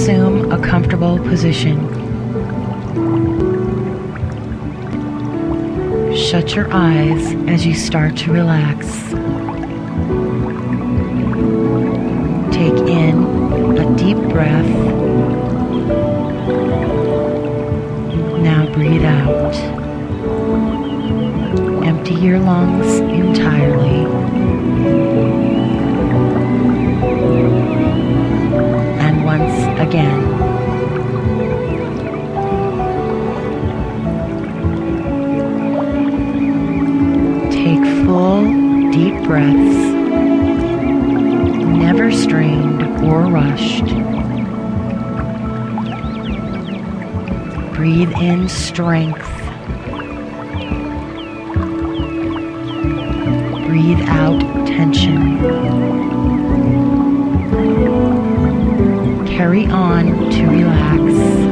Assume a comfortable position. Shut your eyes as you start to relax. Take in a deep breath. Now breathe out. Empty your lungs entirely. Full, deep breaths, never strained or rushed. Breathe in strength. Breathe out tension. Carry on to relax.